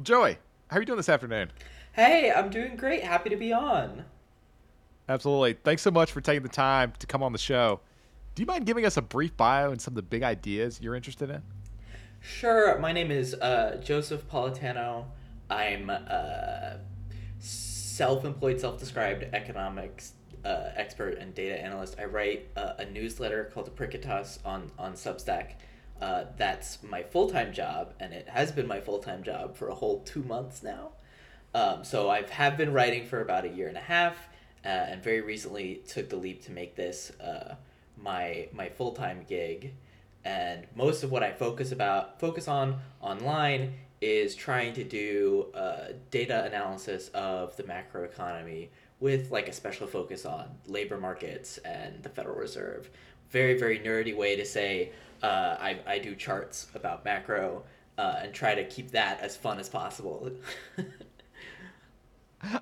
Well, Joey, how are you doing this afternoon? Hey, I'm doing great. Happy to be on. Absolutely. Thanks so much for taking the time to come on the show. Do you mind giving us a brief bio and some of the big ideas you're interested in? Sure. My name is uh, Joseph Politano. I'm a self-employed, self-described economics uh, expert and data analyst. I write uh, a newsletter called Apricitas on on Substack. Uh, that's my full-time job, and it has been my full-time job for a whole two months now. Um, so I have been writing for about a year and a half, uh, and very recently took the leap to make this uh, my my full time gig, and most of what I focus about focus on online is trying to do uh, data analysis of the macroeconomy with like a special focus on labor markets and the Federal Reserve. Very very nerdy way to say uh, I I do charts about macro. Uh, and try to keep that as fun as possible.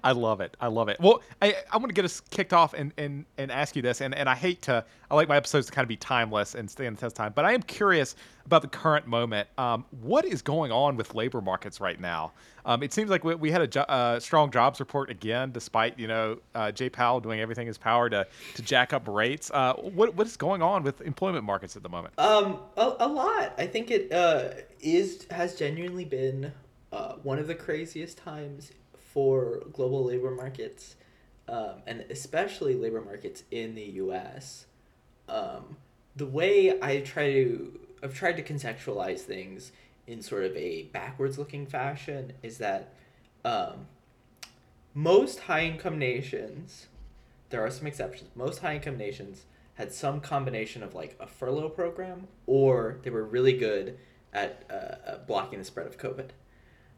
I love it. I love it. Well, I I want to get us kicked off and, and, and ask you this, and, and I hate to I like my episodes to kind of be timeless and stay in the test time, but I am curious about the current moment. Um, what is going on with labor markets right now? Um, it seems like we, we had a jo- uh, strong jobs report again, despite you know uh, Jay Powell doing everything in his power to to jack up rates. Uh, what what is going on with employment markets at the moment? Um, a, a lot. I think it uh, is has genuinely been uh, one of the craziest times for global labor markets, um, and especially labor markets in the U.S. Um, the way I try to I've tried to contextualize things in sort of a backwards looking fashion is that um, most high income nations, there are some exceptions, most high income nations had some combination of like a furlough program or they were really good at uh, blocking the spread of COVID.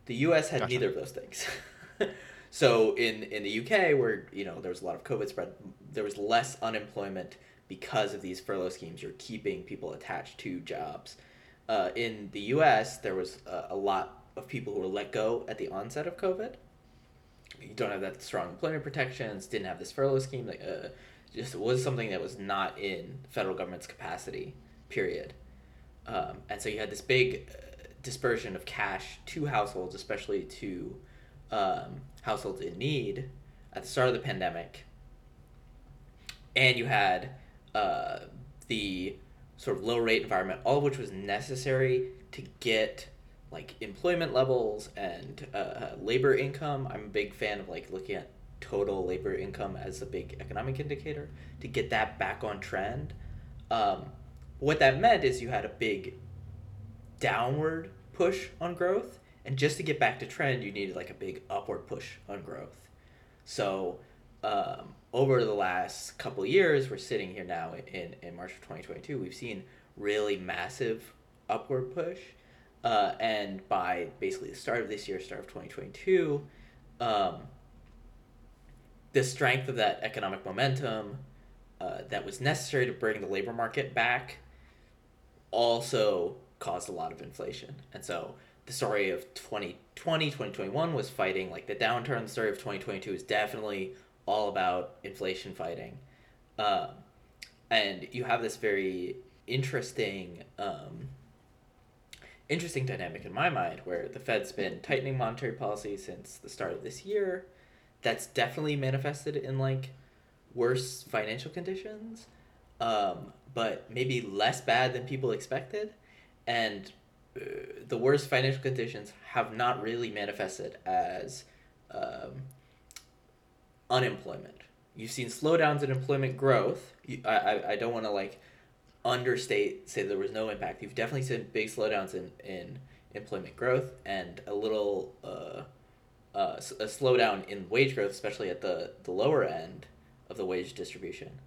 The US had gotcha. neither of those things. so in in the UK, where you know there was a lot of COVID spread, there was less unemployment because of these furlough schemes. You're keeping people attached to jobs. Uh, in the U.S., there was a, a lot of people who were let go at the onset of COVID. You don't have that strong employment protections. Didn't have this furlough scheme. Like, uh, just was something that was not in federal government's capacity. Period. Um, and so you had this big uh, dispersion of cash to households, especially to um, households in need at the start of the pandemic, and you had uh, the sort of low rate environment, all of which was necessary to get like employment levels and uh, labor income. I'm a big fan of like looking at total labor income as a big economic indicator to get that back on trend. Um, what that meant is you had a big downward push on growth and just to get back to trend, you needed like a big upward push on growth. So um, over the last couple years, we're sitting here now in, in March of 2022, we've seen really massive upward push. Uh, and by basically the start of this year, start of 2022, um, the strength of that economic momentum uh, that was necessary to bring the labor market back also caused a lot of inflation. And so the story of 2020, 2021 was fighting like the downturn. Story of 2022 is definitely all about inflation fighting. Um, and you have this very interesting um, interesting dynamic in my mind where the Fed's been tightening monetary policy since the start of this year. That's definitely manifested in like worse financial conditions, um, but maybe less bad than people expected. And the worst financial conditions have not really manifested as um, unemployment. You've seen slowdowns in employment growth. You, I, I, I don't want to like understate say there was no impact. You've definitely seen big slowdowns in, in employment growth and a little uh, uh, a slowdown in wage growth, especially at the, the lower end of the wage distribution.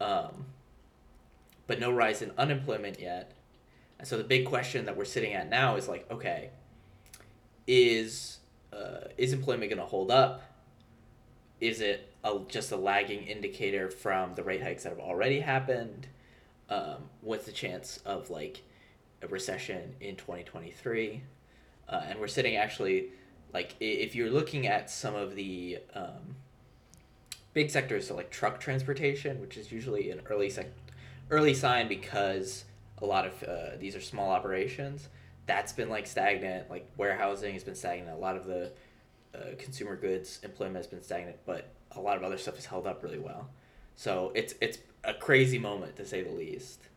Um, but no rise in unemployment yet. And so the big question that we're sitting at now is like, okay, is uh, is employment going to hold up? Is it a, just a lagging indicator from the rate hikes that have already happened? Um, what's the chance of like a recession in 2023? Uh, and we're sitting actually like if you're looking at some of the um, big sectors, so like truck transportation, which is usually an early sec- early sign because a lot of uh, these are small operations. That's been like stagnant. Like warehousing has been stagnant. A lot of the uh, consumer goods employment has been stagnant, but a lot of other stuff has held up really well. So it's it's a crazy moment to say the least.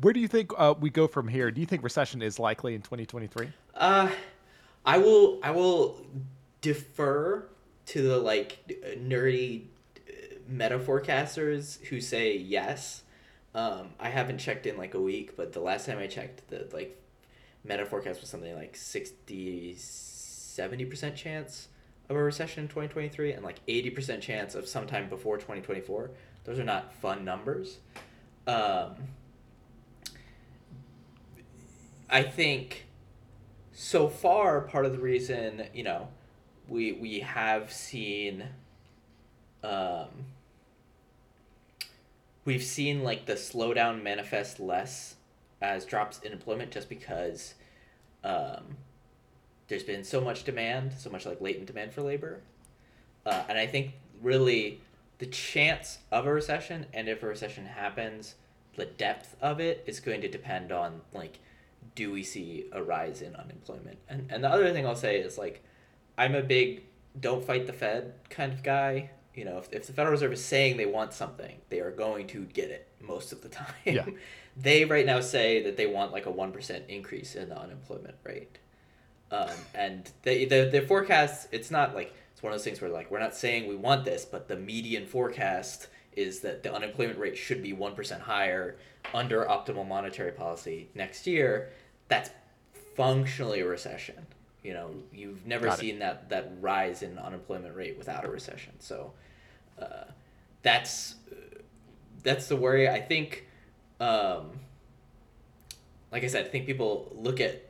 Where do you think uh, we go from here? Do you think recession is likely in 2023? Uh, I will I will defer to the like nerdy uh, meta forecasters who say yes. Um, I haven't checked in like a week, but the last time I checked, the like meta forecast was something like 60 70% chance of a recession in 2023 and like 80% chance of sometime before 2024. Those are not fun numbers. Um, I think so far part of the reason, you know, we we have seen um we've seen like the slowdown manifest less as drops in employment just because um there's been so much demand, so much like latent demand for labor. Uh, and I think really the chance of a recession and if a recession happens, the depth of it is going to depend on like do we see a rise in unemployment? And and the other thing I'll say is like I'm a big don't fight the Fed kind of guy. You know, if, if the Federal Reserve is saying they want something, they are going to get it most of the time. Yeah. they right now say that they want like a 1% increase in the unemployment rate. Um, and the, the, the forecast, it's not like, it's one of those things where like, we're not saying we want this, but the median forecast is that the unemployment rate should be 1% higher under optimal monetary policy next year. That's functionally a recession. You know, you've never Got it. seen that, that rise in unemployment rate without a recession. So uh, that's that's the worry. I think, um, like I said, I think people look at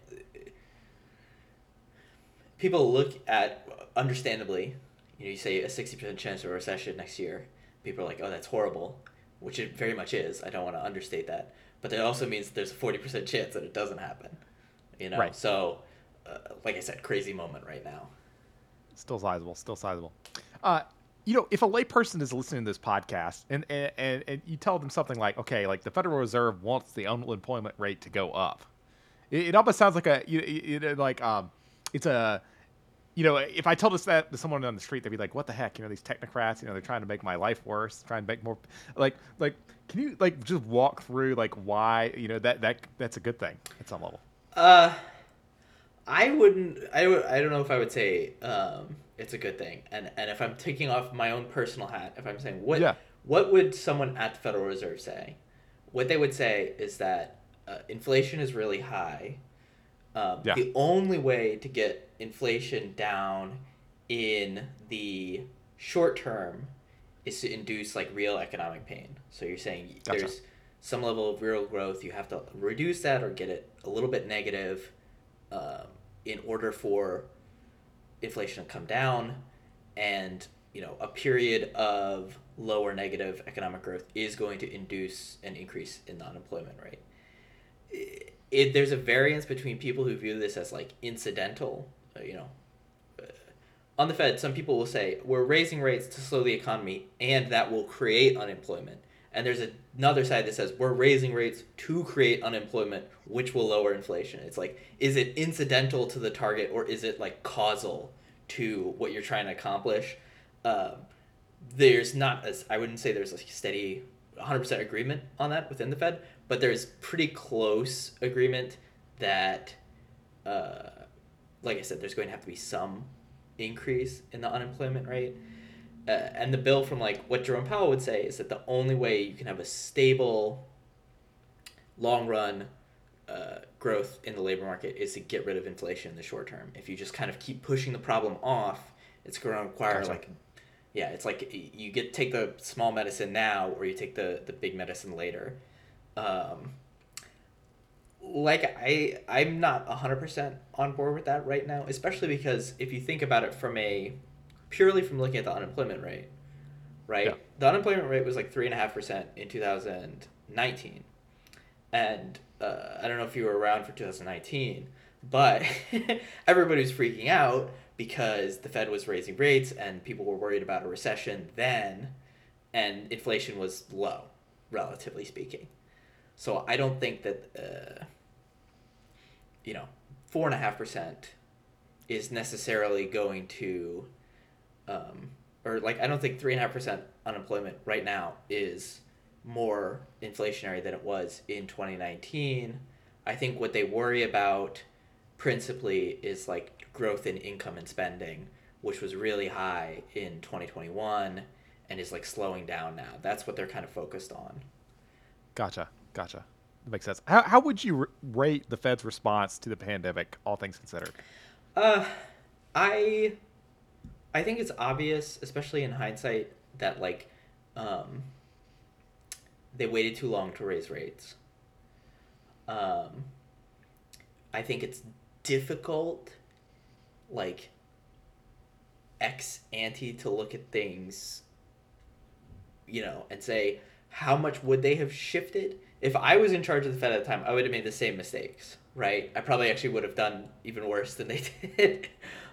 people look at understandably. You know, you say a sixty percent chance of a recession next year. People are like, "Oh, that's horrible," which it very much is. I don't want to understate that, but that also means there's a forty percent chance that it doesn't happen. You know, Right. so uh, like I said, crazy moment right now. Still sizable. Still sizable. Uh, you know, if a layperson is listening to this podcast and, and, and, and you tell them something like, okay, like the Federal Reserve wants the unemployment rate to go up, it, it almost sounds like a, you, you know, like, um, it's a, you know, if I told us that to someone on the street, they'd be like, "What the heck?" You know, these technocrats. You know, they're trying to make my life worse, trying to make more. Like, like, can you like just walk through like why you know that that that's a good thing at some level? Uh, I wouldn't. I would. I don't know if I would say um, it's a good thing. And and if I'm taking off my own personal hat, if I'm saying what Yeah. what would someone at the Federal Reserve say? What they would say is that uh, inflation is really high. Um, Yeah. The only way to get inflation down in the short term is to induce like real economic pain. So you're saying Gotcha. there's some level of real growth. You have to reduce that or get it a little bit negative um, in order for inflation to come down. And you know, a period of lower negative economic growth is going to induce an increase in the unemployment rate. It, it, there's a variance between people who view this as like incidental, uh, you know, on the Fed, some people will say we're raising rates to slow the economy and that will create unemployment. And there's another side that says we're raising rates to create unemployment, which will lower inflation. It's like, is it incidental to the target or is it like causal to what you're trying to accomplish? Um, there's not as I wouldn't say there's a steady 100% agreement on that within the Fed, but there's pretty close agreement that, uh, like I said, there's going to have to be some increase in the unemployment rate. Uh, and the bill from like what Jerome Powell would say is that the only way you can have a stable, long run uh, growth in the labor market is to get rid of inflation in the short term. If you just kind of keep pushing the problem off, it's going to require Gotcha. like Yeah, it's like you get take the small medicine now, or you take the the big medicine later. Um, like I I'm not hundred percent on board with that right now, especially because if you think about it from a purely from looking at the unemployment rate, right? Yeah. The unemployment rate was like three and a half percent in two thousand nineteen, and uh, I don't know if you were around for two thousand nineteen, but everybody was freaking out because the Fed was raising rates and people were worried about a recession then, and inflation was low, relatively speaking. So I don't think that, uh, you know, four and a half percent is necessarily going to, um, or like I don't think three and a half percent unemployment right now is more inflationary than it was in 2019. I think what they worry about principally is like growth in income and spending, which was really high in 2021 and is like slowing down now. That's what they're kind of focused on. Gotcha. Gotcha. That makes sense. How, how would you r- rate the Fed's response to the pandemic, all things considered? Uh, I, I think it's obvious, especially in hindsight, that like, um, they waited too long to raise rates. Um, I think it's difficult, like, ex ante to look at things, you know, and say how much would they have shifted. If I was in charge of the Fed at the time, I would have made the same mistakes, right? I probably actually would have done even worse than they did.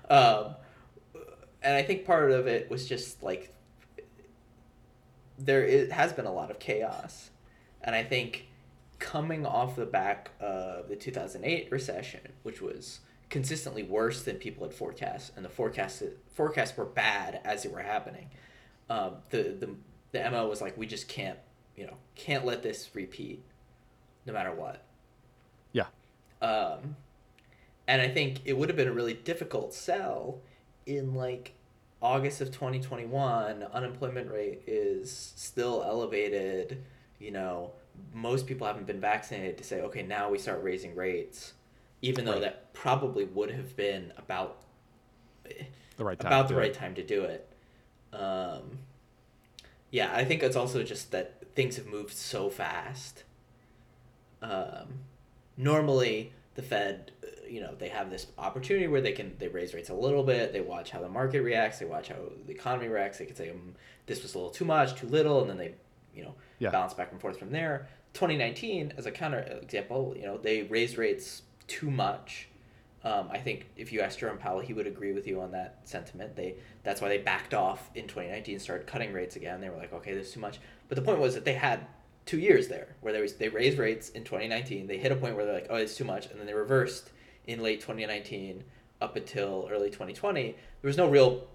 um, and I think part of it was just like there is, has been a lot of chaos. And I think coming off the back of the 2008 recession, which was consistently worse than people had forecast, and the forecasts forecasts were bad as they were happening. Um, the the the mo was like we just can't you know can't let this repeat, no matter what. Yeah. Um, and I think it would have been a really difficult sell in like August of 2021. Unemployment rate is still elevated. You know, most people haven't been vaccinated to say, okay, now we start raising rates, even though Right. that probably would have been about The right time. about to the do it. right time to do it. Um, yeah, I think it's also just that things have moved so fast. Um, normally, the Fed, uh, you know, they have this opportunity where they can they raise rates a little bit. They watch how the market reacts. They watch how the economy reacts. They can say um, this was a little too much, too little, and then they, you know, Yeah. bounce back and forth from there. 2019, as a counter example, you know, they raised rates too much. Um, I think if you asked Jerome Powell, he would agree with you on that sentiment. They that's why they backed off in 2019, started cutting rates again. They were like, okay, this is too much. But the point was that they had two years there where they was they raised rates in 2019. They hit a point where they're like, oh, it's too much, and then they reversed in late 2019 up until early 2020. There was no real,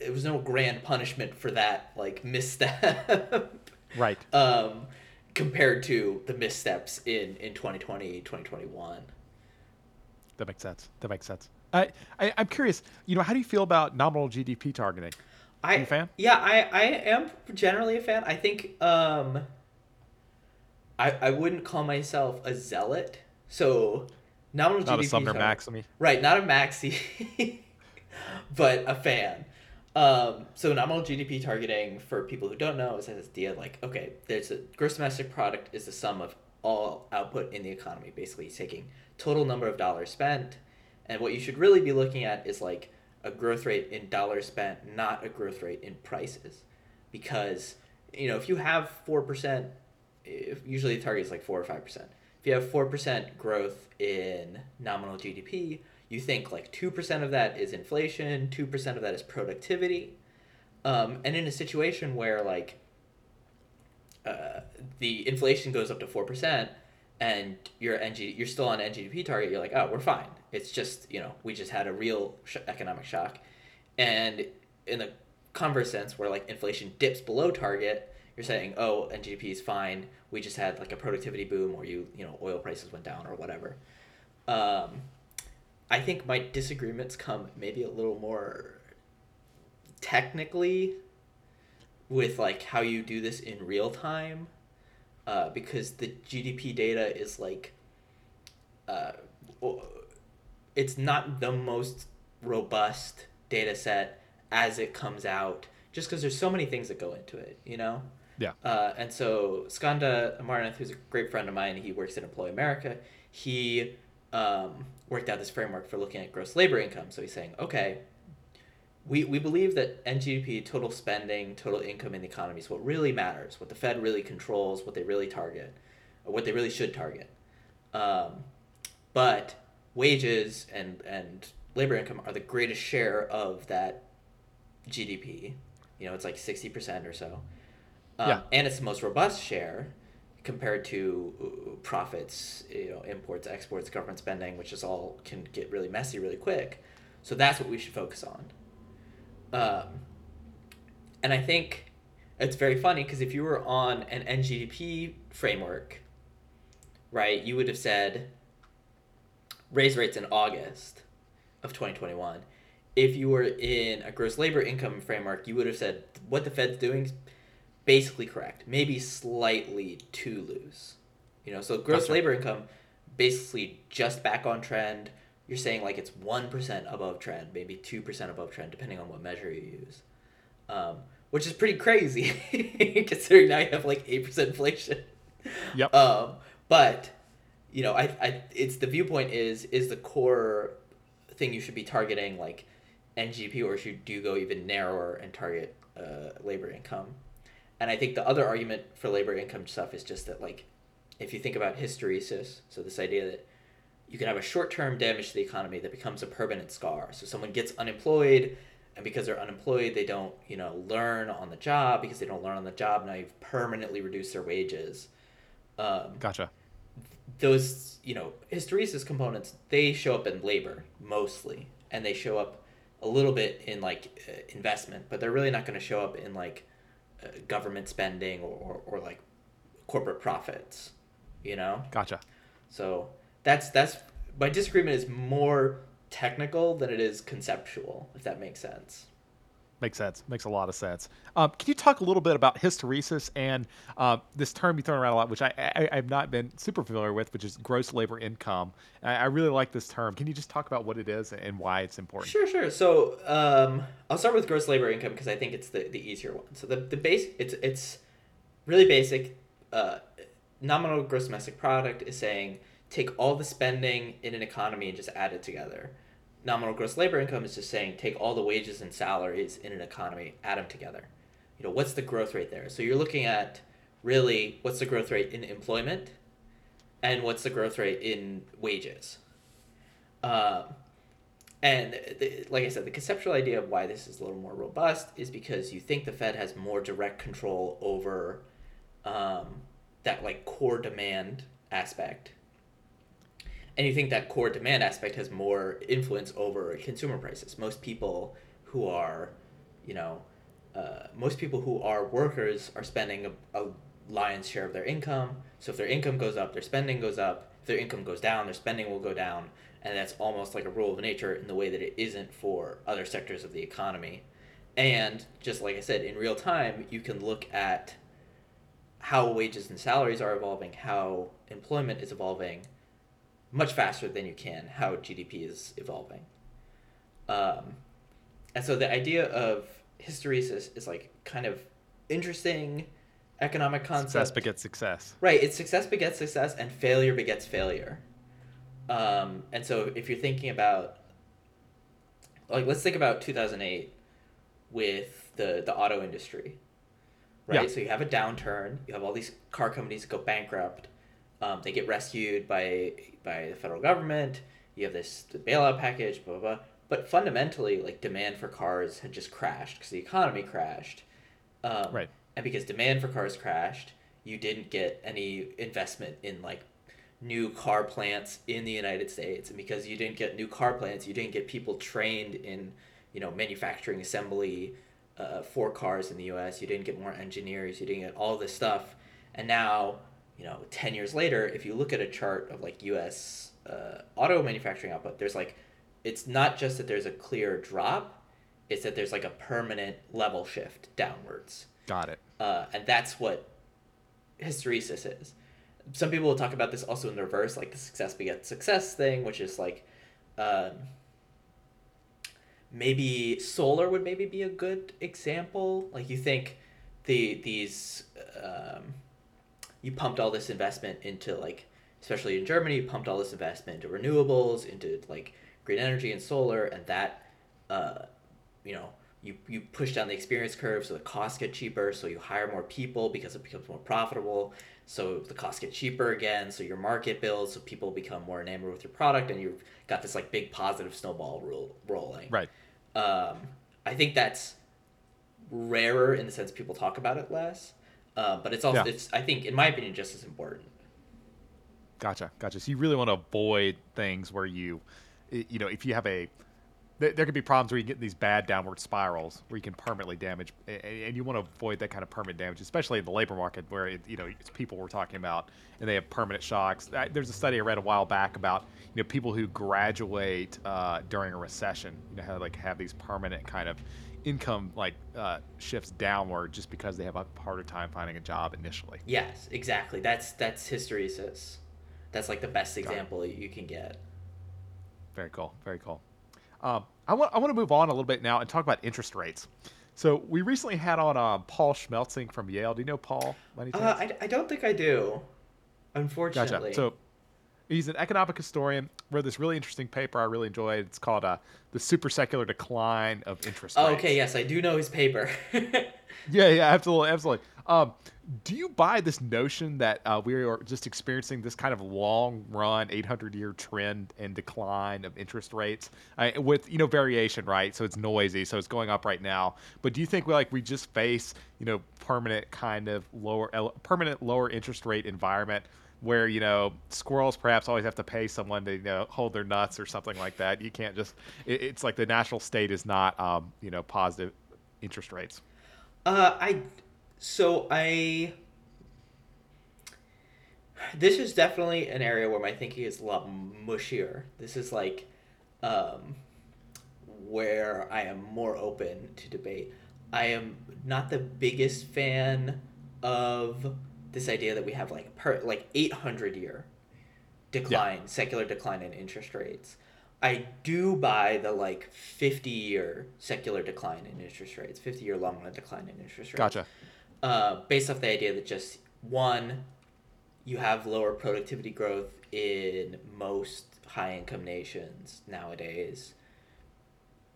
it was no grand punishment for that like misstep. Right. um, compared to the missteps in in 2020 2021 That makes sense. That makes sense. I, I I'm curious. You know, how do you feel about nominal GDP targeting? I fan? yeah I I am generally a fan I think um I I wouldn't call myself a zealot so nominal Not a GDP Sumner tar- Maximi. right not a maxi but a fan. Um, so nominal GDP targeting for people who don't know is this idea like okay there's a gross domestic product is the sum of all output in the economy basically taking total number of dollars spent. And what you should really be looking at is like a growth rate in dollars spent not a growth rate in prices. Because you know if you have 4% if usually the target is like 4 or 5% if you have 4% growth in nominal gdp you think like 2% of that is inflation 2% of that is productivity. Um, and in a situation where like uh, the inflation goes up to 4% and you're NG, you're still on NGDP target, you're like, oh, we're fine. It's just you know we just had a real sh- economic shock, and in the converse sense, where like inflation dips below target, you're saying, oh, NGDP is fine. We just had like a productivity boom, or you you know oil prices went down, or whatever. Um, I think my disagreements come maybe a little more technically with like how you do this in real time uh, because the GDP data is like uh, it's not the most robust data set as it comes out just because there's so many things that go into it, you know. Yeah. Uh, and so Skanda Amarnath, who's a great friend of mine, he works at Employ America. He um, worked out this framework for looking at gross labor income. So he's saying, okay, we, we believe that NGDP, total spending, total income in the economy is what really matters, what the Fed really controls, what they really target, what they really should target. Um, but wages and, and labor income are the greatest share of that GDP. You know, it's like 60% or so. Um, Yeah. And it's the most robust share compared to uh, profits, you know, imports, exports, government spending, which is all can get really messy really quick. So that's what we should focus on. Um, and I think it's very funny because if you were on an NGDP framework, right, you would have said raise rates in August of 2021. If you were in a gross labor income framework, you would have said what the Fed's doing basically correct, maybe slightly too loose. You know, so gross labor income basically just back on trend. You're saying like it's 1% above trend, maybe 2% above trend, depending on what measure you use. Um, which is pretty crazy considering now you have like 8% inflation. Yep. Um, but you know, I, I, it's the viewpoint is is the core thing you should be targeting like NGP, or should you do go even narrower and target uh, labor income? And I think the other argument for labor income stuff is just that like, if you think about hysteresis, so this idea that you can have a short term damage to the economy that becomes a permanent scar. So someone gets unemployed, and because they're unemployed, they don't you know learn on the job. Because they don't learn on the job, now you've permanently reduced their wages. Um, Gotcha. those you know hysteresis components they show up in labor mostly and they show up a little bit in like uh, investment but they're really not going to show up in like uh, government spending or, or, or like corporate profits you know Gotcha. so that's that's my disagreement is more technical than it is conceptual if that makes sense Makes sense. Makes a lot of sense. Um, can you talk a little bit about hysteresis and uh, this term you throw around a lot, which I, I I've not been super familiar with, which is gross labor income. I, I really like this term. Can you just talk about what it is and why it's important? Sure, sure. So um, I'll start with gross labor income because I think it's the, the easier one. So the, the base it's it's really basic. Uh, nominal gross domestic product is saying take all the spending in an economy and just add it together. Nominal gross labor income is just saying take all the wages and salaries in an economy, add them together. You know what's the growth rate there? So you're looking at really what's the growth rate in employment, and what's the growth rate in wages. Um, and the, like I said, the conceptual idea of why this is a little more robust is because you think the Fed has more direct control over um, that like core demand aspect, and you think that core demand aspect has more influence over consumer prices. Most people who are, you know, uh, most people who are workers are spending a, a lion's share of their income. So if their income goes up, their spending goes up. If their income goes down, their spending will go down. And that's almost like a rule of nature in the way that it isn't for other sectors of the economy. And just like I said, in real time, you can look at how wages and salaries are evolving, how employment is evolving much faster than you can how GDP is evolving. Um, and so the idea of hysteresis is like kind of interesting economic concept. Success begets success. Right, it's success begets success and failure begets failure. Um, and so if you're thinking about like let's think about 2008 with the the auto industry. Right? Yeah. So you have a downturn, you have all these car companies go bankrupt. Um, they get rescued by by the federal government. You have this the bailout package, blah blah blah. But fundamentally, like demand for cars had just crashed because the economy crashed. Um, Right. And because demand for cars crashed, you didn't get any investment in like new car plants in the United States. And because you didn't get new car plants, you didn't get people trained in, you know, manufacturing assembly uh, for cars in the U.S. You didn't get more engineers. You didn't get all this stuff. And now, you know, ten years later, if you look at a chart of like U.S. Uh, auto manufacturing output, there's like, it's not just that there's a clear drop, it's that there's like a permanent level shift downwards Got it. uh, and that's what hysteresis is. Some people will talk about this also in the reverse, like the success begets success thing, which is like um, maybe solar would maybe be a good example. Like you think the these um, you pumped all this investment into like especially in Germany, you pumped all this investment into renewables, into like green energy and solar, and that uh, you know you, you push down the experience curve so the costs get cheaper so you hire more people because it becomes more profitable so the costs get cheaper again so your market builds so people become more enamored with your product and you've got this like big positive snowball roll, rolling Right. um, i think that's rarer in the sense people talk about it less uh, but it's also Yeah. it's i think in my opinion just as important Gotcha, gotcha. So you really want to avoid things where you, you know, if you have a, there, there could be problems where you get these bad downward spirals where you can permanently damage, and you want to avoid that kind of permanent damage, especially in the labor market where it, you know it's people we're talking about and they have permanent shocks. There's a study I read a while back about you know people who graduate uh, during a recession, you know, how like have these permanent kind of income like uh, shifts downward just because they have a harder time finding a job initially. yes exactly that's that's hysteresis that's like the best example you can get Very cool. Very cool. Um, I want I want to move on a little bit now and talk about interest rates. So we recently had on uh, Paul Schmelzing from Yale. Do you know Paul? Uh. I, I don't think i do unfortunately gotcha. So he's an economic historian. Wrote this really interesting paper I really enjoyed. It's called uh, "The Super Secular Decline of Interest Oh, Rates." okay, yes, I do know his paper. Yeah, yeah, absolutely, absolutely. Um, do you buy this notion that uh, we are just experiencing this kind of long run, 800 year trend and decline of interest rates uh, with, you know, variation, right? So it's noisy. So it's going up right now. But do you think we like we just face, you know, permanent kind of lower, permanent lower interest rate environment where, you know, squirrels perhaps always have to pay someone to, you know, hold their nuts or something like that. You can't just, it, it's like the national state is not, um, you know, positive interest rates. uh, I, so I, this is definitely an area where my thinking is a lot mushier. This is like, um, where I am more open to debate. I am not the biggest fan of this idea that we have like per like 800 year decline, secular decline in interest rates. I do buy the like 50 year secular decline in interest rates, 50 year long run decline in interest rates. Gotcha. Uh, based off the idea that just one, you have lower productivity growth in most high income nations nowadays.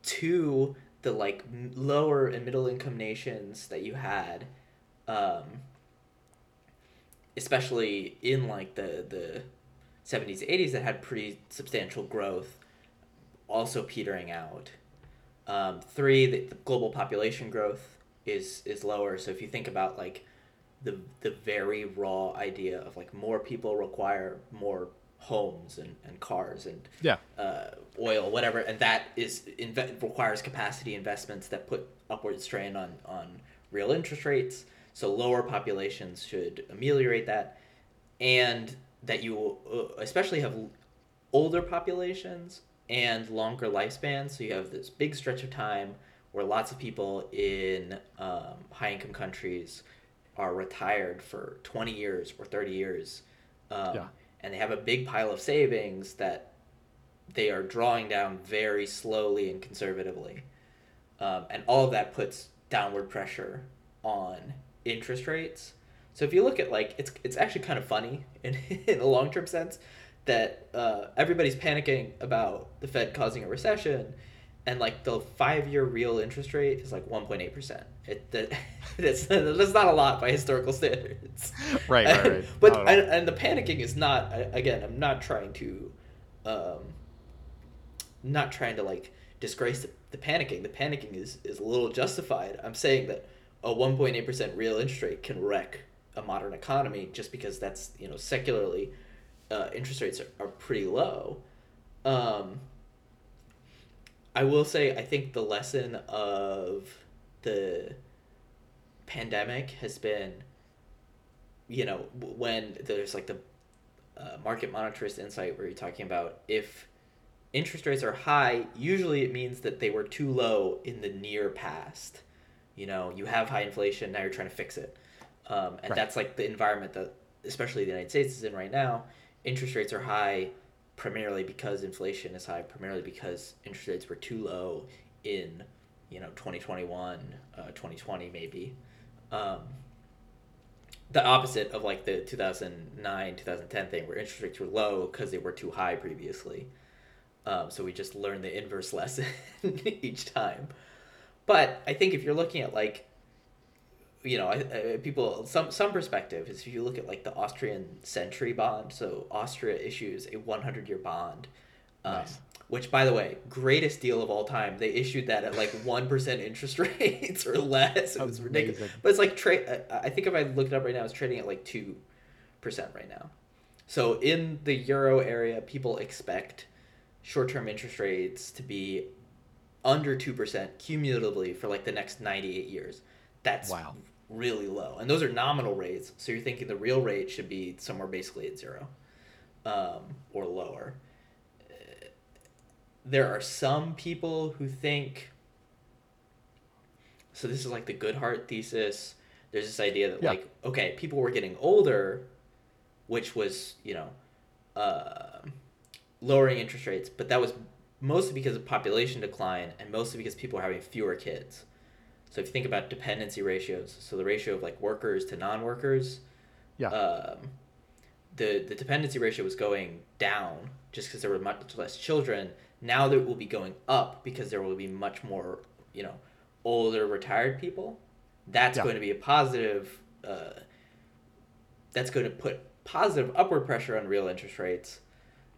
Two, the like lower and middle income nations that you had, um, especially in like the the 70s 80s that had pretty substantial growth also petering out um, three the, the global population growth is is lower so if you think about like the the very raw idea of like more people require more homes and, and cars and Yeah. uh, oil whatever and that is inve- requires capacity investments that put upward strain on on real interest rates so lower populations should ameliorate that and that you uh, especially have older populations and longer lifespans. So you have this big stretch of time where lots of people in um, high income countries are retired for 20 years or 30 years. Um, Yeah. And they have a big pile of savings that they are drawing down very slowly and conservatively. Um, and all of that puts downward pressure on interest rates. So if you look at like it's it's actually kind of funny in in a long term sense that uh, everybody's panicking about the Fed causing a recession, and like the five year real interest rate is like one point eight percent. It that that's that's not a lot by historical standards. Right, right, right. but and, and the panicking is not again. I'm not trying to, um, not trying to like disgrace the, the panicking. The panicking is is a little justified. I'm saying that a 1.8 percent real interest rate can wreck a modern economy just because that's you know secularly uh, interest rates are, are pretty low. Um, I will say I think the lesson of the pandemic has been, you know, when there's like the uh, market monetarist insight where you're talking about if interest rates are high, usually it means that they were too low in the near past. You know, you have high inflation, now you're trying to fix it. Um, and Right. that's like the environment that, especially the United States is in right now. Interest rates are high primarily because inflation is high, primarily because interest rates were too low in you know 2021 uh, 2020 maybe um, the opposite of like the 2009 2010 thing where interest rates were low because they were too high previously um, so we just learned the inverse lesson each time but i think if you're looking at like you know, I, I, people some some perspective is if you look at like the Austrian century bond. So Austria issues a 100 year bond, um, nice. which by the way, greatest deal of all time. They issued that at like one percent interest rates or less. It was ridiculous. But it's like trade. I think if I look it up right now, it's trading at like two percent right now. So in the euro area, people expect short term interest rates to be under two percent cumulatively for like the next 98 years. That's wow. really low. And those are nominal rates. So you're thinking the real rate should be somewhere basically at zero um, or lower. there are some people who think. So this is like the Goodhart thesis. There's this idea that, yeah. like, okay, people were getting older, which was, you know, uh, lowering interest rates, but that was mostly because of population decline and mostly because people are having fewer kids. So if you think about dependency ratios, so the ratio of like workers to non-workers, yeah, um, the the dependency ratio was going down just because there were much less children. Now that will be going up because there will be much more, you know, older retired people. That's yeah. going to be a positive. Uh, that's going to put positive upward pressure on real interest rates.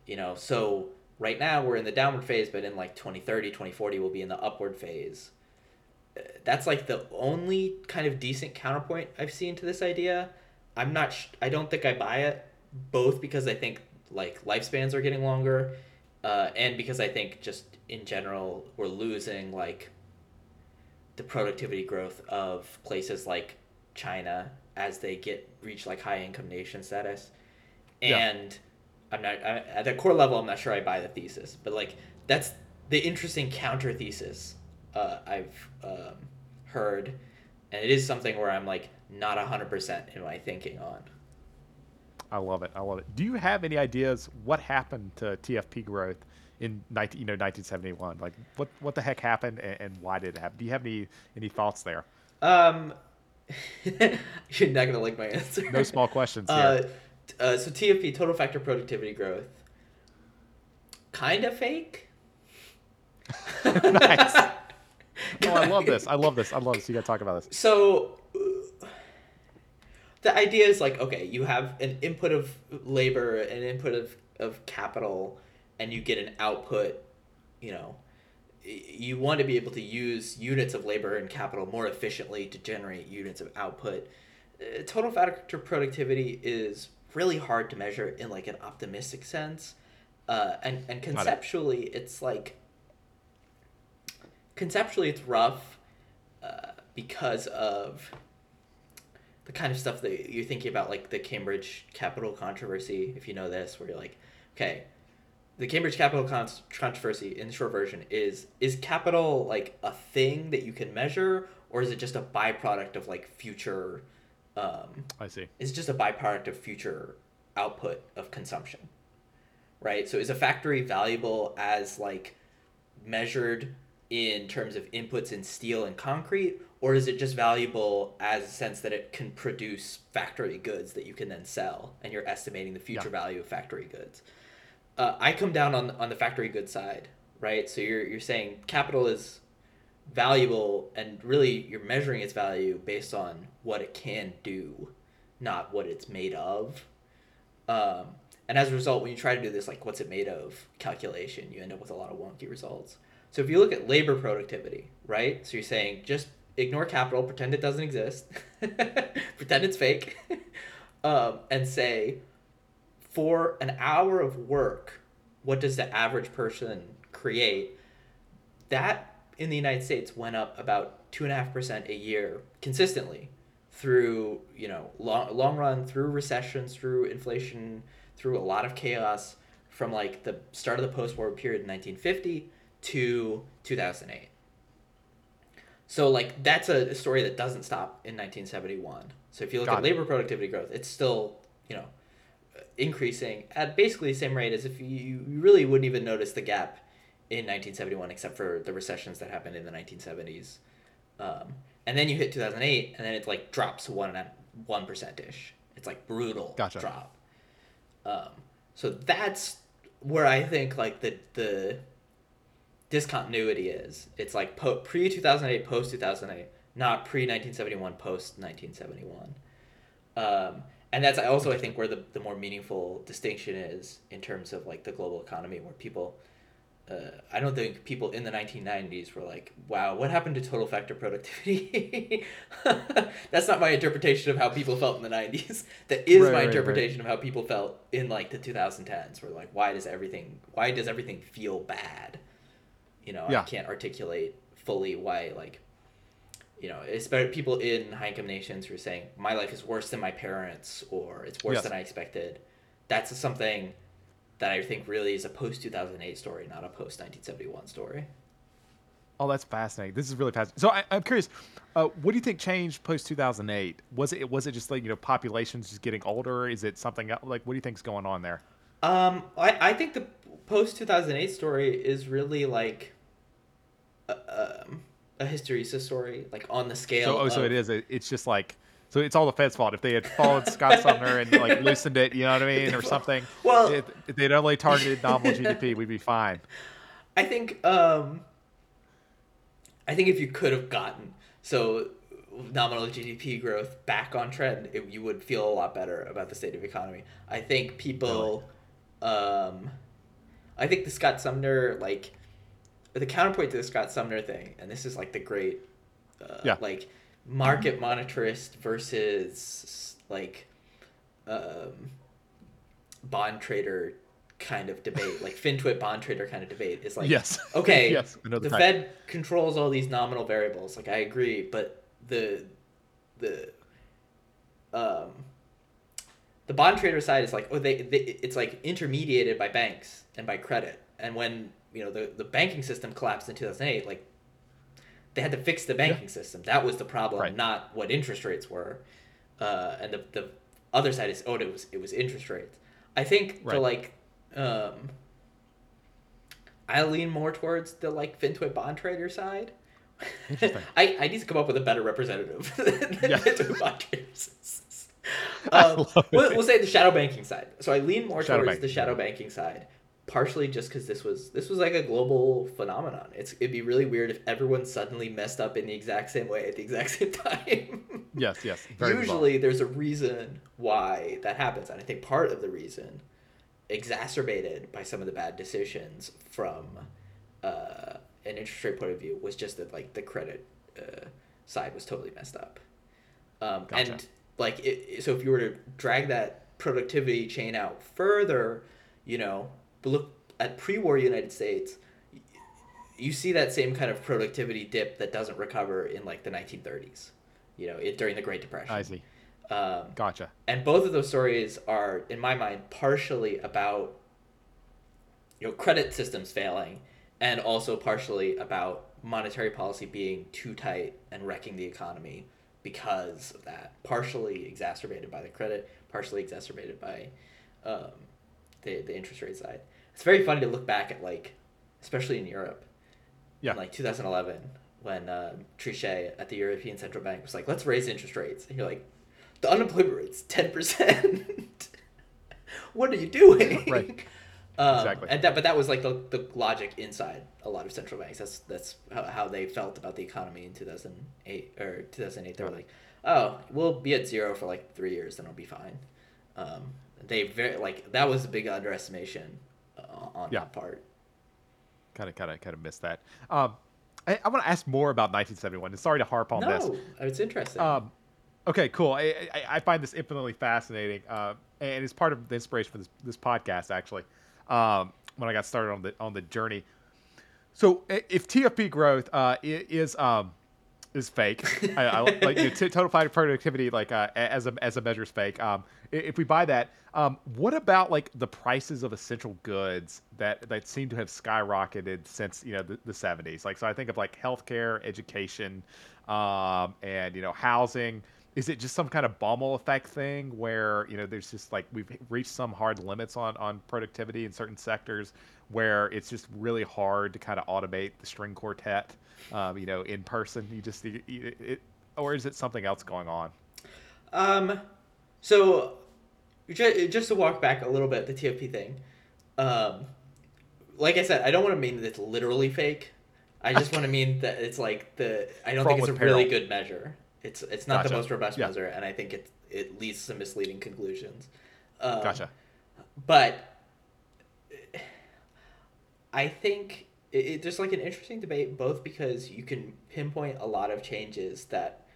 You know, so right now we're in the downward phase, but in like 2030, 2040, we'll be in the upward phase that's like the only kind of decent counterpoint I've seen to this idea. I'm not. Sh- I don't think I buy it. Both because I think like lifespans are getting longer, uh, and because I think just in general we're losing like the productivity growth of places like China as they get reach like high income nation status, and yeah. I'm not I, at the core level. I'm not sure I buy the thesis, but like that's the interesting counter thesis uh, I've um, heard, and it is something where I'm like not hundred percent in my thinking on. I love it. I love it. Do you have any ideas what happened to TFP growth in 19, you know 1971? Like what what the heck happened and, and why did it happen? Do you have any any thoughts there? Um, you're not gonna like my answer. No small questions uh, uh, so TFP, total factor productivity growth, kind of fake. nice. oh, I love this. I love this. I love this. You got to talk about this. So the idea is like, okay, you have an input of labor, an input of, of capital, and you get an output, you know, you want to be able to use units of labor and capital more efficiently to generate units of output. Uh, total factor productivity is really hard to measure in like an optimistic sense. Uh, and, and conceptually, it's like conceptually it's rough uh, because of the kind of stuff that you're thinking about, like the Cambridge Capital controversy. If you know this, where you're like, okay, the Cambridge Capital con- controversy in the short version is is capital like a thing that you can measure, or is it just a byproduct of like future? Um, I see. It's just a byproduct of future output of consumption, right? So is a factory valuable as like measured in terms of inputs in steel and concrete, or is it just valuable as a sense that it can produce factory goods that you can then sell, and you're estimating the future yeah. value of factory goods? Uh, I come down on on the factory goods side, right? So you're you're saying capital is valuable, and really you're measuring its value based on what it can do, not what it's made of. Um, and as a result, when you try to do this, like what's it made of calculation, you end up with a lot of wonky results. So if you look at labor productivity, right? So you're saying just ignore capital, pretend it doesn't exist, pretend it's fake, um, and say for an hour of work, what does the average person create? That in the United States went up about two and a half percent a year consistently through you know long long run through recessions through inflation through a lot of chaos from like the start of the post-war period in 1950 to 2008. So like that's a story that doesn't stop in 1971. So if you look Got at it. labor productivity growth, it's still you know increasing at basically the same rate as if you, you really wouldn't even notice the gap in 1971, except for the recessions that happened in the 1970s. Um, and then you hit 2008, and then it like drops one one percent ish. It's like brutal Gotcha. drop. Um, so that's where I think like the the discontinuity is. It's like po- pre 2008, post 2008, not pre 1971, post 1971. Um, and that's also I think where the, the more meaningful distinction is in terms of like the global economy, where people. Uh, I don't think people in the 1990s were like, "Wow, what happened to total factor productivity?" That's not my interpretation of how people felt in the 90s. That is Right, my right, right. interpretation of how people felt in like the 2010s. Where like, why does everything? Why does everything feel bad? You know, Yeah. I can't articulate fully why like you know, it's especially people in high income nations who are saying my life is worse than my parents or it's worse Yes. than I expected. That's something that I think really is a post two thousand eight story, not a post nineteen seventy one story. Oh, that's fascinating. This is really fascinating. So I, I'm curious, uh, what do you think changed post 2008? Was it was it just like you know populations just getting older? Is it something like what do you think's going on there? Um, I, I think the post two thousand eight story is really like a, um, a hysteresis story, like on the scale. So oh, so it is. It, it's just like so it's all the Fed's fault. If they had followed Scott Sumner and like loosened it, you know what I mean, or something. Well- if, if they'd only targeted nominal GDP, we'd be fine. I think um I think if you could have gotten so nominal GDP growth back on trend, it, you would feel a lot better about the state of the economy. I think people um I think the Scott Sumner like the counterpoint to the Scott Sumner thing, and this is like the great uh, Yeah. like market monetarist versus like um bond trader kind of debate, like FinTwit bond trader kind of debate is like yes. okay, yes. The. Fed controls all these nominal variables. Like I agree, but the the um the bond trader side is like oh they, they it's like intermediated by banks and by credit. And when you know the the banking system collapsed in two thousand eight, like they had to fix the banking system. That was the problem, Right. not what interest rates were. Uh, and the the other side is oh it was it was interest rates. I think the like um I lean more towards the like FinTwit bond trader side. I, I need to come up with a better representative than Yeah. FinTwit bond traders. Um, we'll, we'll say the shadow banking side. So I lean more Shadow towards the shadow yeah. banking side, partially just because this was this was like a global phenomenon. It's it'd be really weird if everyone suddenly messed up in the exact same way at the exact same time. Yes. Yes. Usually, there's a reason why that happens, and I think part of the reason, exacerbated by some of the bad decisions from uh, an interest rate point of view, was just that like the credit uh, side was totally messed up. Um, Gotcha. And like, it, so if you were to drag that productivity chain out further, you know, look at pre-war United States, you see that same kind of productivity dip that doesn't recover in like the 1930s, you know, it, during the Great Depression. I see. Um, Gotcha. and both of those stories are, in my mind, partially about you know credit systems failing, and also partially about monetary policy being too tight and wrecking the economy because of that. Partially exacerbated by the credit, partially exacerbated by um, the the interest rate side. It's very funny to look back at like, especially in Europe, Yeah. in like 2011 when uh, Trichet at the European Central Bank was like, "Let's raise interest rates," and you're like, "The unemployment rate's ten percent. what are you doing?" Right. Um, Exactly. And that, but that was like the, the logic inside a lot of central banks. That's that's how, how they felt about the economy in 2008 or 2008. They were like, "Oh, we'll be at zero for like three years, then it'll be fine." Um, they very like that was a big underestimation on Yeah. that part. Kind of, kind of, kind of missed that. Um, I, I want to ask more about 1971. And sorry to harp on this. No, it's interesting. Um, okay, cool. I, I, I find this infinitely fascinating, uh, and it's part of the inspiration for this this podcast. Actually, um, when I got started on the on the journey. So, if TFP growth uh, is um, is fake, I, I, like you know, t- total productivity, like uh, as a as a measure is fake. Um, if we buy that, um, what about like the prices of essential goods that that seem to have skyrocketed since you know the, the 70s? Like, so I think of like healthcare, education, um, and you know housing. Is it just some kind of Baumol effect thing where you know there's just like we've reached some hard limits on on productivity in certain sectors where it's just really hard to kind of automate the string quartet, um, you know, in person. You just it, it, or is it something else going on? Um, so just to walk back a little bit, the TFP thing. Um, like I said, I don't want to mean that it's literally fake. I just want to mean that it's like the. I don't think it's a peril. really good measure. It's it's not gotcha. the most robust yeah. measure, and I think it it leads to misleading conclusions. Um, gotcha. But I think it, it, there's like an interesting debate, both because you can pinpoint a lot of changes that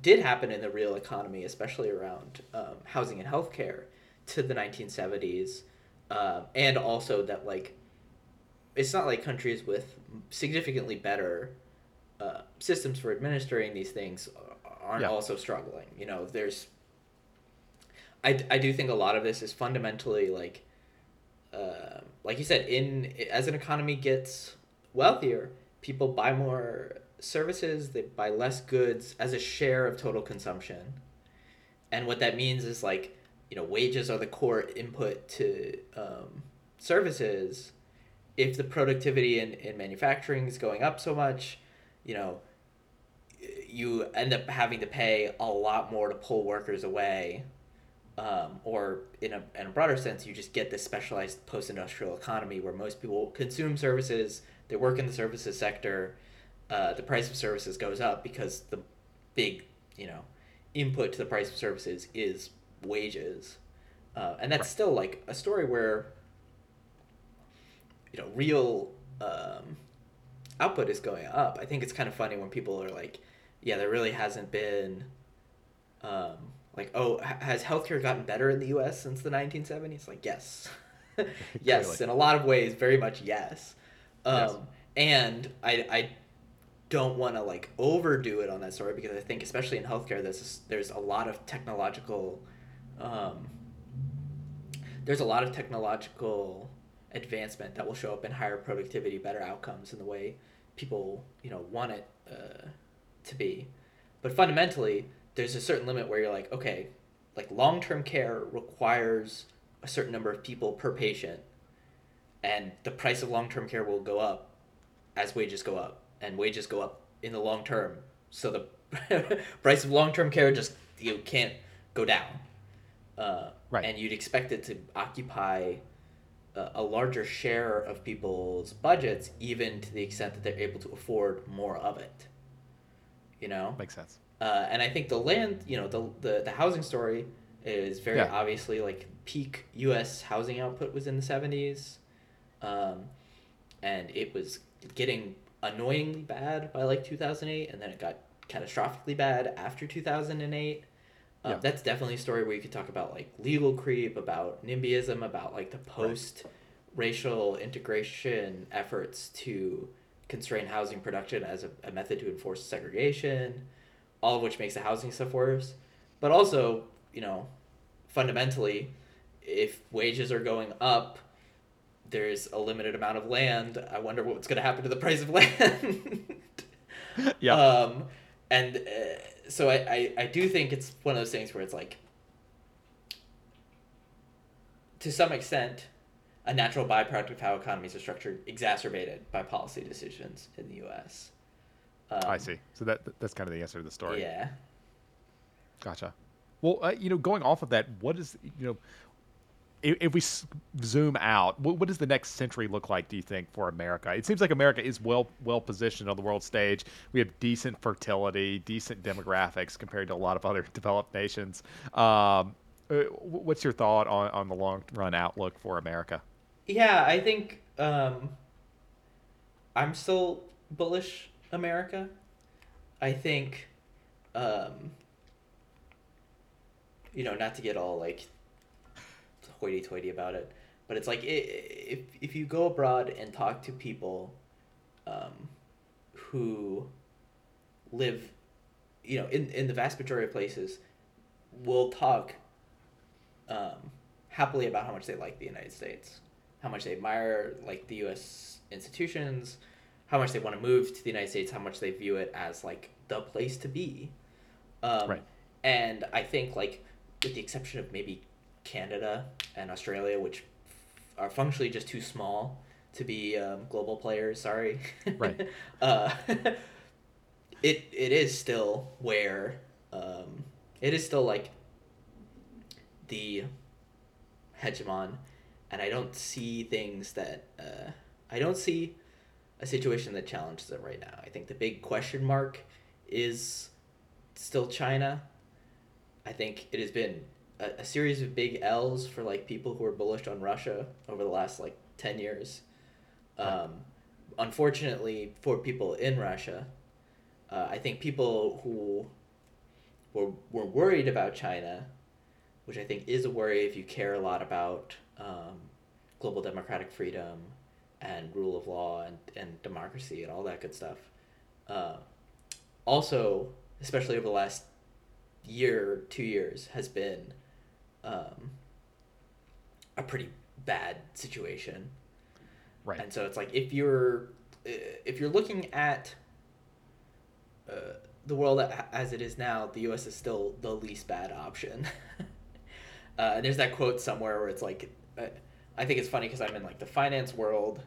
did happen in the real economy, especially around um, housing and healthcare, to the 1970s, uh, um, and also that like it's not like countries with significantly better uh, systems for administering these things aren't yeah. also struggling. You know, there's. I, I do think a lot of this is fundamentally like, uh, like you said, in as an economy gets wealthier, people buy more services, they buy less goods as a share of total consumption, and what that means is like, you know, wages are the core input to um, services. If the productivity in, in manufacturing is going up so much, you know, you end up having to pay a lot more to pull workers away. Um, or in a, in a broader sense, you just get this specialized post industrial economy where most people consume services, they work in the services sector, uh, the price of services goes up because the big, you know, input to the price of services is wages. Uh, and that's still like a story where, you know, real um, output is going up. I think it's kind of funny when people are like, yeah, there really hasn't been, um, like, oh, has healthcare gotten better in the U.S. since the 1970s? Like, yes, yes, in a lot of ways, very much yes. Um, yes. And I, I don't want to like overdo it on that story because I think, especially in healthcare, there's there's a lot of technological, um, there's a lot of technological advancement that will show up in higher productivity, better outcomes in the way people you know want it uh, to be. But fundamentally, there's a certain limit where you're like, okay, like long term care requires a certain number of people per patient, and the price of long term care will go up as wages go up, and wages go up in the long term. So the price of long term care just you can't go down. Uh, right. And you'd expect it to occupy a larger share of people's budgets, even to the extent that they're able to afford more of it. You know, makes sense. Uh, and I think the land, you know, the the, the housing story is very yeah. obviously like peak U.S. housing output was in the seventies, um, and it was getting annoyingly bad by like two thousand eight, and then it got catastrophically bad after two thousand and eight um, yeah. That's definitely a story where you could talk about like legal creep, about NIMBYism, about like the post racial integration efforts to constrain housing production as a, a method to enforce segregation, all of which makes the housing stuff worse. But also, you know, fundamentally, if wages are going up, there's a limited amount of land. I wonder what's going to happen to the price of land. yeah. Um, and uh, so I, I, I do think it's one of those things where it's like to some extent a natural byproduct of how economies are structured exacerbated by policy decisions in the us um, i see so that that's kind of the answer to the story yeah gotcha well uh, you know going off of that what is you know if, if we zoom out, what, what, does the next century look like? Do you think for America? It seems like America is well well positioned on the world stage. We have decent fertility, decent demographics compared to a lot of other developed nations. Um, uh, what's your thought on, on the long run outlook for America? Yeah, I think um, I'm still bullish America. I think, um, you know, not to get all like hoity-toity about it but it's like if if you go abroad and talk to people um, who live you know in, in the vast majority of places will talk um, happily about how much they like the united states how much they admire like the us institutions how much they want to move to the united states how much they view it as like the place to be um, right and I think like with the exception of maybe Canada and Australia, which are functionally just too small to be um, global players. Sorry. Right. uh, it it is still where um, it is still like the hegemon, and I don't see things that uh, I don't see a situation that challenges it right now. I think the big question mark is still China. I think it has been a, a series of big L's for like people who are bullish on Russia over the last like ten years. Um, unfortunately, for people in Russia, uh, I think people who were were worried about China, which I think is a worry if you care a lot about um, global democratic freedom and rule of law and, and democracy and all that good stuff. Uh, also, especially over the last year, two years, has been um, a pretty bad situation. Right. And so it's like if you're uh, if you're looking at uh, the world as it is now, the U.S. is still the least bad option. uh, and there's that quote somewhere where it's like, I think it's funny because I'm in like the finance world,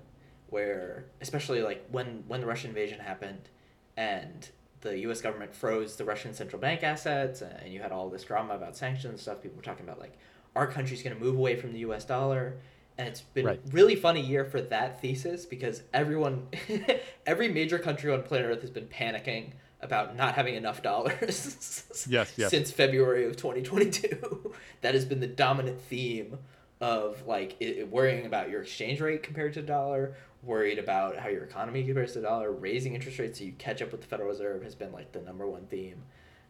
where especially like when when the Russian invasion happened, and the U.S. government froze the Russian central bank assets, and you had all this drama about sanctions and stuff. People were talking about like our country's going to move away from the U.S. dollar, and it's been Right. really funny year for that thesis because everyone, every major country on planet Earth has been panicking about not having enough dollars. Yes, yes. Since February of 2022, that has been the dominant theme of like i i- worrying about your exchange rate compared to the dollar, worried about how your economy compares to the dollar, raising interest rates so you catch up with the Federal Reserve has been like the number one theme,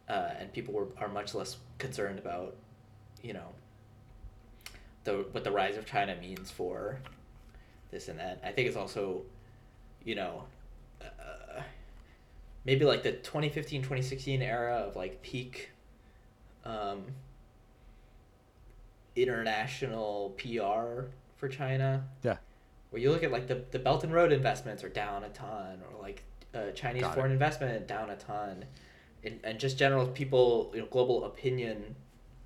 uh, and people were are much less concerned about, you know, the what the rise of China means for this and that. I think it's also, you know, uh, maybe like the 2015 2016 era of like peak um, international PR for China. Yeah. Where you look at like the, the Belt and Road investments are down a ton, or like uh, Chinese Got it. foreign investment down a ton, and, and just general people, you know, global opinion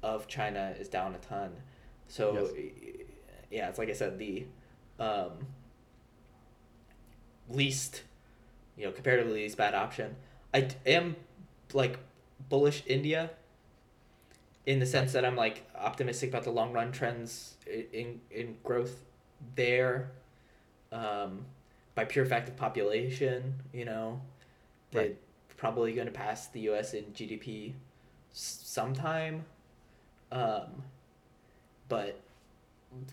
of China is down a ton. So, Yes. yeah, it's like I said, the um, least, you know, comparatively least bad option. I am like bullish India in the sense that I'm like optimistic about the long run trends in in growth there. Um, by pure fact of population, you know, they're Right. probably going to pass the U.S. in GDP sometime. Um, but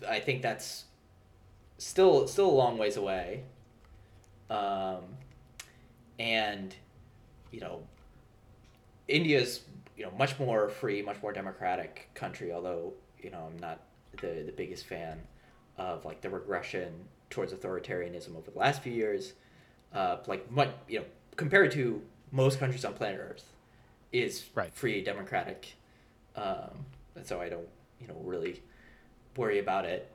I think that's still still a long ways away. Um, and you know, India's you know much more free, much more democratic country. Although you know I'm not the the biggest fan of like the regression towards authoritarianism over the last few years. Uh, like much you know compared to most countries on planet Earth, is Right. free democratic, um, and so I don't you know really worry about it.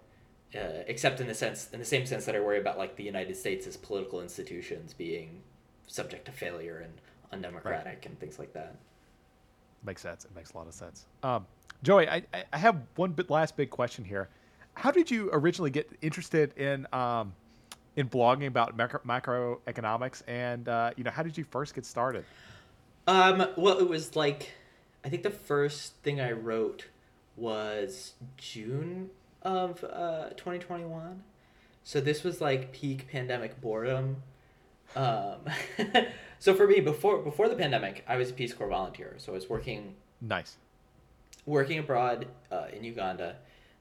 Uh, except in the sense, in the same sense that I worry about like the United States' as political institutions being subject to failure and undemocratic and things like that. Makes sense. It makes a lot of sense. Um, Joey, I, I- have one bit last big question here. How did you originally get interested in um, in blogging about macro, macroeconomics, and uh, you know how did you first get started? Um, well, it was like, I think the first thing I wrote was June of uh, 2021. So this was like peak pandemic boredom. Um, so for me, before before the pandemic, I was a Peace Corps volunteer. So I was working Nice. working abroad uh, in Uganda.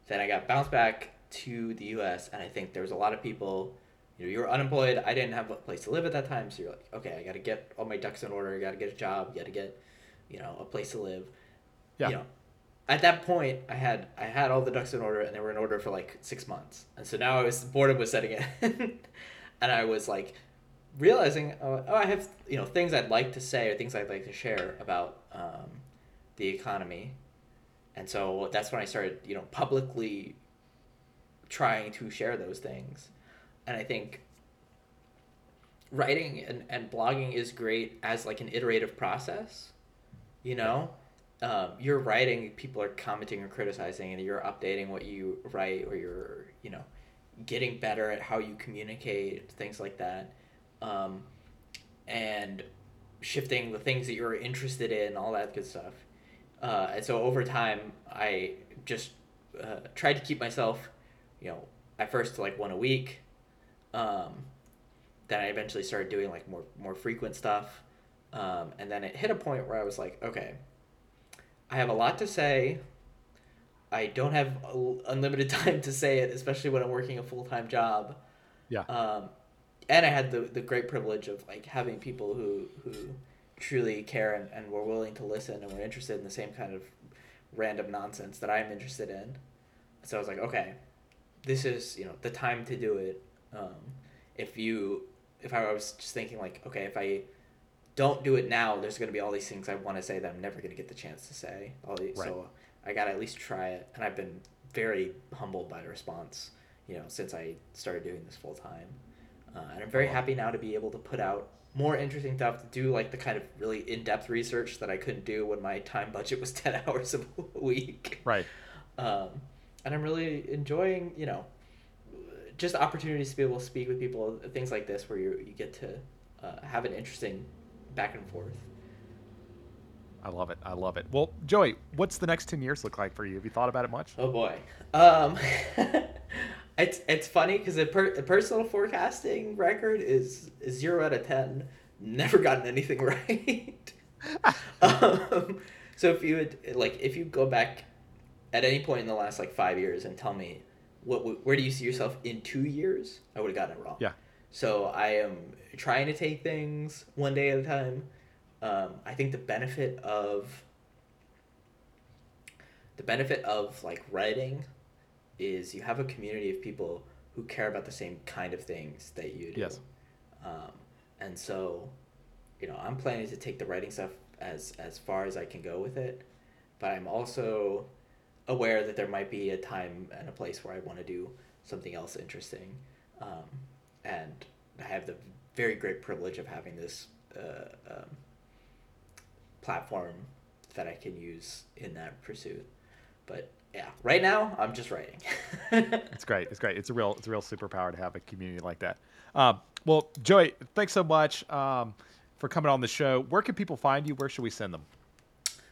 Then I got bounced back to the U.S. and I think there was a lot of people. You know, you were unemployed. I didn't have a place to live at that time, so you're like, okay, I got to get all my ducks in order. I got to get a job. Got to get, you know, a place to live. Yeah. You know, at that point, I had I had all the ducks in order, and they were in order for like six months. And so now I was boredom was setting in, and I was like realizing, oh, oh, I have you know things I'd like to say or things I'd like to share about um, the economy, and so that's when I started you know publicly trying to share those things, and I think writing and, and blogging is great as like an iterative process, you know. um, you're writing, people are commenting or criticizing, and you're updating what you write, or you're you know getting better at how you communicate, things like that, um, and shifting the things that you're interested in, all that good stuff. Uh, and so over time, I just uh, tried to keep myself, you know, at first like one a week. Um, then I eventually started doing like more more frequent stuff, um, and then it hit a point where I was like, okay, I have a lot to say. I don't have unlimited time to say it, especially when I'm working a full time job. Yeah. Um, and I had the, the great privilege of like having people who who truly care and, and were willing to listen and were interested in the same kind of random nonsense that I'm interested in. So I was like, okay, this is you know the time to do it. Um, if you if I was just thinking like, okay, if I don't do it now, there's gonna be all these things I want to say that I'm never gonna get the chance to say. All these, right. So I gotta at least try it, and I've been very humbled by the response. You know, since I started doing this full time, uh, and I'm very happy now to be able to put out more interesting stuff to do like the kind of really in-depth research that I couldn't do when my time budget was 10 hours a week. Right. Um, and I'm really enjoying, you know, just opportunities to be able to speak with people, things like this, where you you get to uh, have an interesting back and forth. I love it. I love it. Well, Joey, what's the next ten years look like for you? Have you thought about it much? Oh boy, um, it's it's funny because a, per, a personal forecasting record is zero out of ten. Never gotten anything right. um, so if you would like, if you go back at any point in the last like five years and tell me what where do you see yourself in two years, I would have gotten it wrong. Yeah. So I am trying to take things one day at a time. Um, I think the benefit of the benefit of like writing is you have a community of people who care about the same kind of things that you do. Yes. Um, and so, you know, I'm planning to take the writing stuff as as far as I can go with it, but I'm also aware that there might be a time and a place where I want to do something else interesting. Um, and I have the very great privilege of having this uh, um, platform that I can use in that pursuit. But yeah, right now I'm just writing. it's great. It's great. It's a real it's a real superpower to have a community like that. Um, well, Joey, thanks so much um, for coming on the show. Where can people find you? Where should we send them?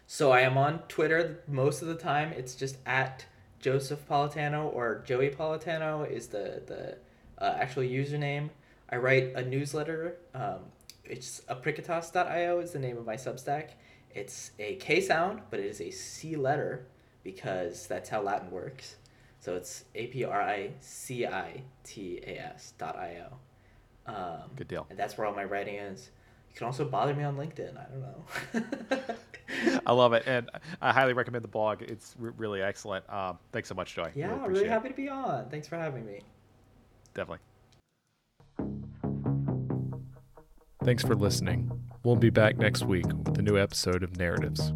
So I am on Twitter most of the time. It's just at Joseph Politano or Joey Politano is the the uh, actual username. I write a newsletter. Um, it's apricitas.io is the name of my Substack. It's a K sound, but it is a C letter because that's how Latin works. So it's A P R I C I T A S dot I O. Um, Good deal. And that's where all my writing is. You can also bother me on LinkedIn. I don't know. I love it, and I highly recommend the blog. It's re- really excellent. Um, thanks so much, Joy. Yeah, really, really happy to be on. Thanks for having me. Definitely. Thanks for listening. We'll be back next week with a new episode of Narratives.